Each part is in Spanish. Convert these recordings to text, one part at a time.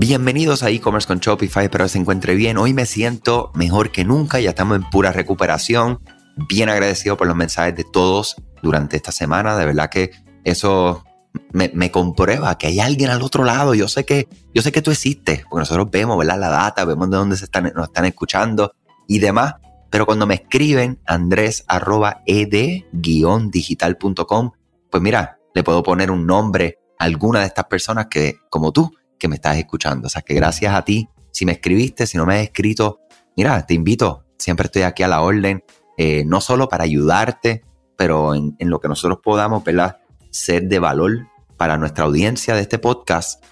Bienvenidos a e-commerce con Shopify, espero se encuentre bien. Hoy me siento mejor que nunca, ya estamos en pura recuperación. Bien agradecido por los mensajes de todos durante esta semana. De verdad que eso me, comprueba que hay alguien al otro lado. Yo sé que, yo sé que tú existes, porque nosotros vemos ¿verdad? la data, vemos de dónde se están, nos están escuchando y demás. Pero cuando me escriben andrés arroba ed-digital.com, pues mira, le puedo poner un nombre a alguna de estas personas que, como tú, que me estás escuchando. O sea, que gracias a ti, si me escribiste, si no me has escrito, mira, te invito, siempre estoy aquí a la orden, eh, no solo para ayudarte, pero en, lo que nosotros podamos, ¿verdad? Ser de valor para nuestra audiencia de este podcast.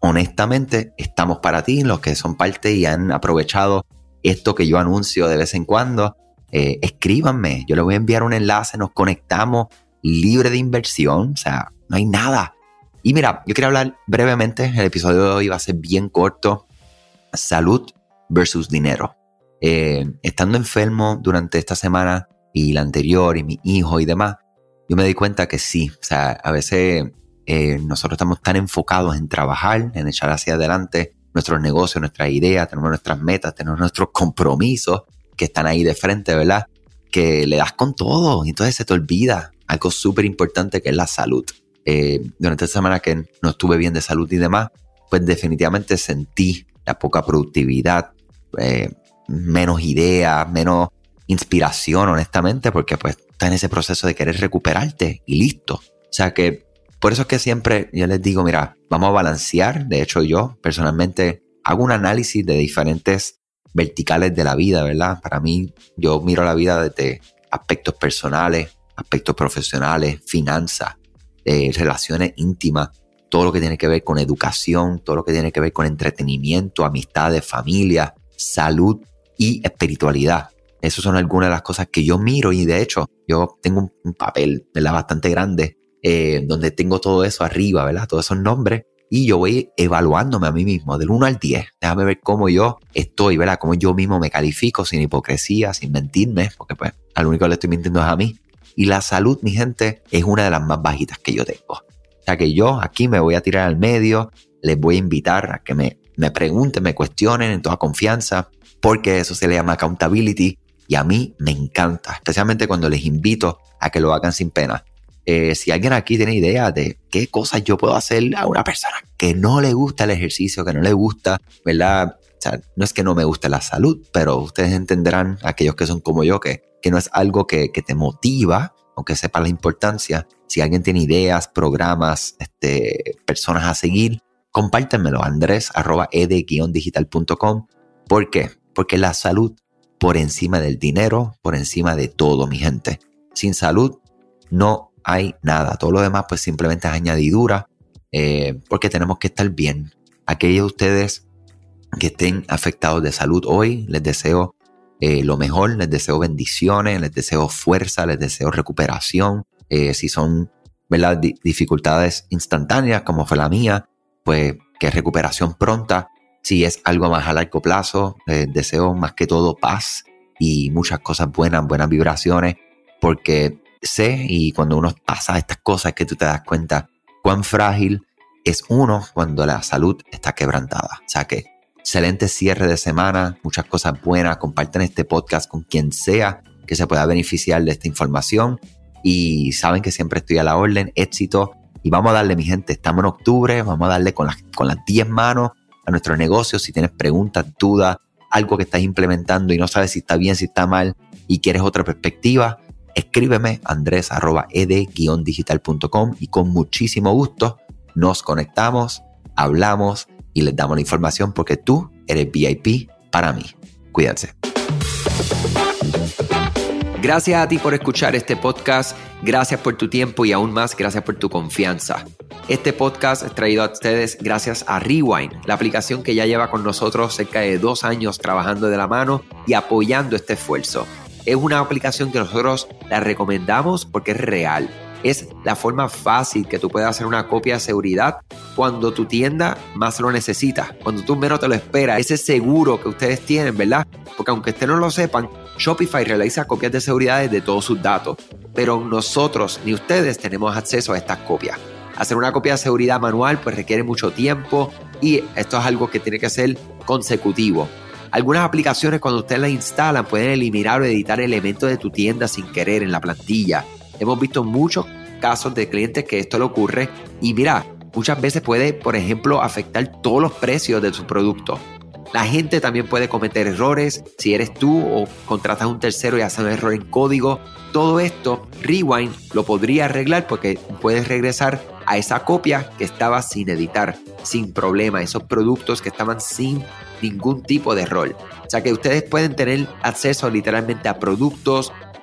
Honestamente, estamos para ti, los que son parte y han aprovechado esto que yo anuncio de vez en cuando. Eh, escríbanme, yo les voy a enviar un enlace, nos conectamos libre de inversión, o sea, no hay nada y mira, yo quería hablar brevemente, el episodio de hoy va a ser bien corto, salud versus dinero. Eh, estando enfermo durante esta semana y la anterior y mi hijo y demás, yo me di cuenta que sí, o sea, a veces eh, nosotros estamos tan enfocados en trabajar, en echar hacia adelante nuestros negocios, nuestras ideas, tenemos nuestras metas, tenemos nuestros compromisos que están ahí de frente, ¿verdad? Que le das con todo y entonces se te olvida algo súper importante que es la salud. Eh, durante esta semana que no estuve bien de salud y demás, pues definitivamente sentí la poca productividad, eh, menos ideas, menos inspiración, honestamente, porque pues está en ese proceso de querer recuperarte y listo. O sea que por eso es que siempre yo les digo, mira, vamos a balancear. De hecho, yo personalmente hago un análisis de diferentes verticales de la vida, ¿verdad? Para mí, yo miro la vida desde aspectos personales, aspectos profesionales, finanzas, eh, relaciones íntimas, todo lo que tiene que ver con educación, todo lo que tiene que ver con entretenimiento, amistades, familia, salud y espiritualidad. Esas son algunas de las cosas que yo miro y de hecho yo tengo un, papel ¿verdad? bastante grande eh, donde tengo todo eso arriba, ¿verdad? Todos esos nombres y yo voy evaluándome a mí mismo del 1 al 10. Déjame ver cómo yo estoy, ¿verdad? Cómo yo mismo me califico sin hipocresía, sin mentirme, porque pues al único que le estoy mintiendo es a mí. Y la salud, mi gente, es una de las más bajitas que yo tengo. O sea que yo aquí me voy a tirar al medio, les voy a invitar a que me, me pregunten, me cuestionen en toda confianza, porque eso se le llama accountability y a mí me encanta, especialmente cuando les invito a que lo hagan sin pena. Eh, si alguien aquí tiene idea de qué cosas yo puedo hacer a una persona que no le gusta el ejercicio, que no le gusta, ¿verdad? O sea, no es que no me guste la salud, pero ustedes entenderán, aquellos que son como yo, que que no es algo que, te motiva, aunque sepa la importancia. Si alguien tiene ideas, programas, este, personas a seguir, compártenmelo andrés arroba ed-digital.com. ¿Por qué? Porque la salud por encima del dinero, por encima de todo, mi gente. Sin salud no hay nada. Todo lo demás pues simplemente es añadidura eh, porque tenemos que estar bien. Aquellos de ustedes que estén afectados de salud hoy, les deseo eh, lo mejor, les deseo bendiciones, les deseo fuerza, les deseo recuperación. Eh, si son ¿verdad? dificultades instantáneas como fue la mía, pues que recuperación pronta. Si es algo más a largo plazo, les deseo más que todo paz y muchas cosas buenas, buenas vibraciones, porque sé y cuando uno pasa estas cosas es que tú te das cuenta cuán frágil es uno cuando la salud está quebrantada. O sea que excelente cierre de semana, muchas cosas buenas. Compartan este podcast con quien sea que se pueda beneficiar de esta información. Y saben que siempre estoy a la orden, éxito. Y vamos a darle, mi gente, estamos en octubre, vamos a darle con las, con las 10 manos a nuestro negocio. Si tienes preguntas, dudas, algo que estás implementando y no sabes si está bien, si está mal y quieres otra perspectiva, escríbeme andres.ed-digital.com y con muchísimo gusto nos conectamos, hablamos y les damos la información porque tú eres VIP para mí. Cuídense. Gracias a ti por escuchar este podcast, gracias por tu tiempo y aún más gracias por tu confianza. Este podcast es traído a ustedes gracias a Rewind, la aplicación que ya lleva con nosotros cerca de dos años trabajando de la mano y apoyando este esfuerzo. Es una aplicación que nosotros la recomendamos porque es real es la forma fácil que tú puedes hacer una copia de seguridad cuando tu tienda más lo necesita, cuando tú menos te lo esperas, ese seguro que ustedes tienen, ¿verdad? Porque aunque ustedes no lo sepan, Shopify realiza copias de seguridad de todos sus datos, pero nosotros ni ustedes tenemos acceso a estas copias. Hacer una copia de seguridad manual pues requiere mucho tiempo y esto es algo que tiene que ser consecutivo. Algunas aplicaciones cuando ustedes las instalan pueden eliminar o editar elementos de tu tienda sin querer en la plantilla. Hemos visto muchos casos de clientes que esto le ocurre y mira, muchas veces puede, por ejemplo, afectar todos los precios de su producto. La gente también puede cometer errores si eres tú o contratas a un tercero y haces un error en código. Todo esto, Rewind lo podría arreglar porque puedes regresar a esa copia que estaba sin editar, sin problema, esos productos que estaban sin ningún tipo de error. O sea que ustedes pueden tener acceso literalmente a productos,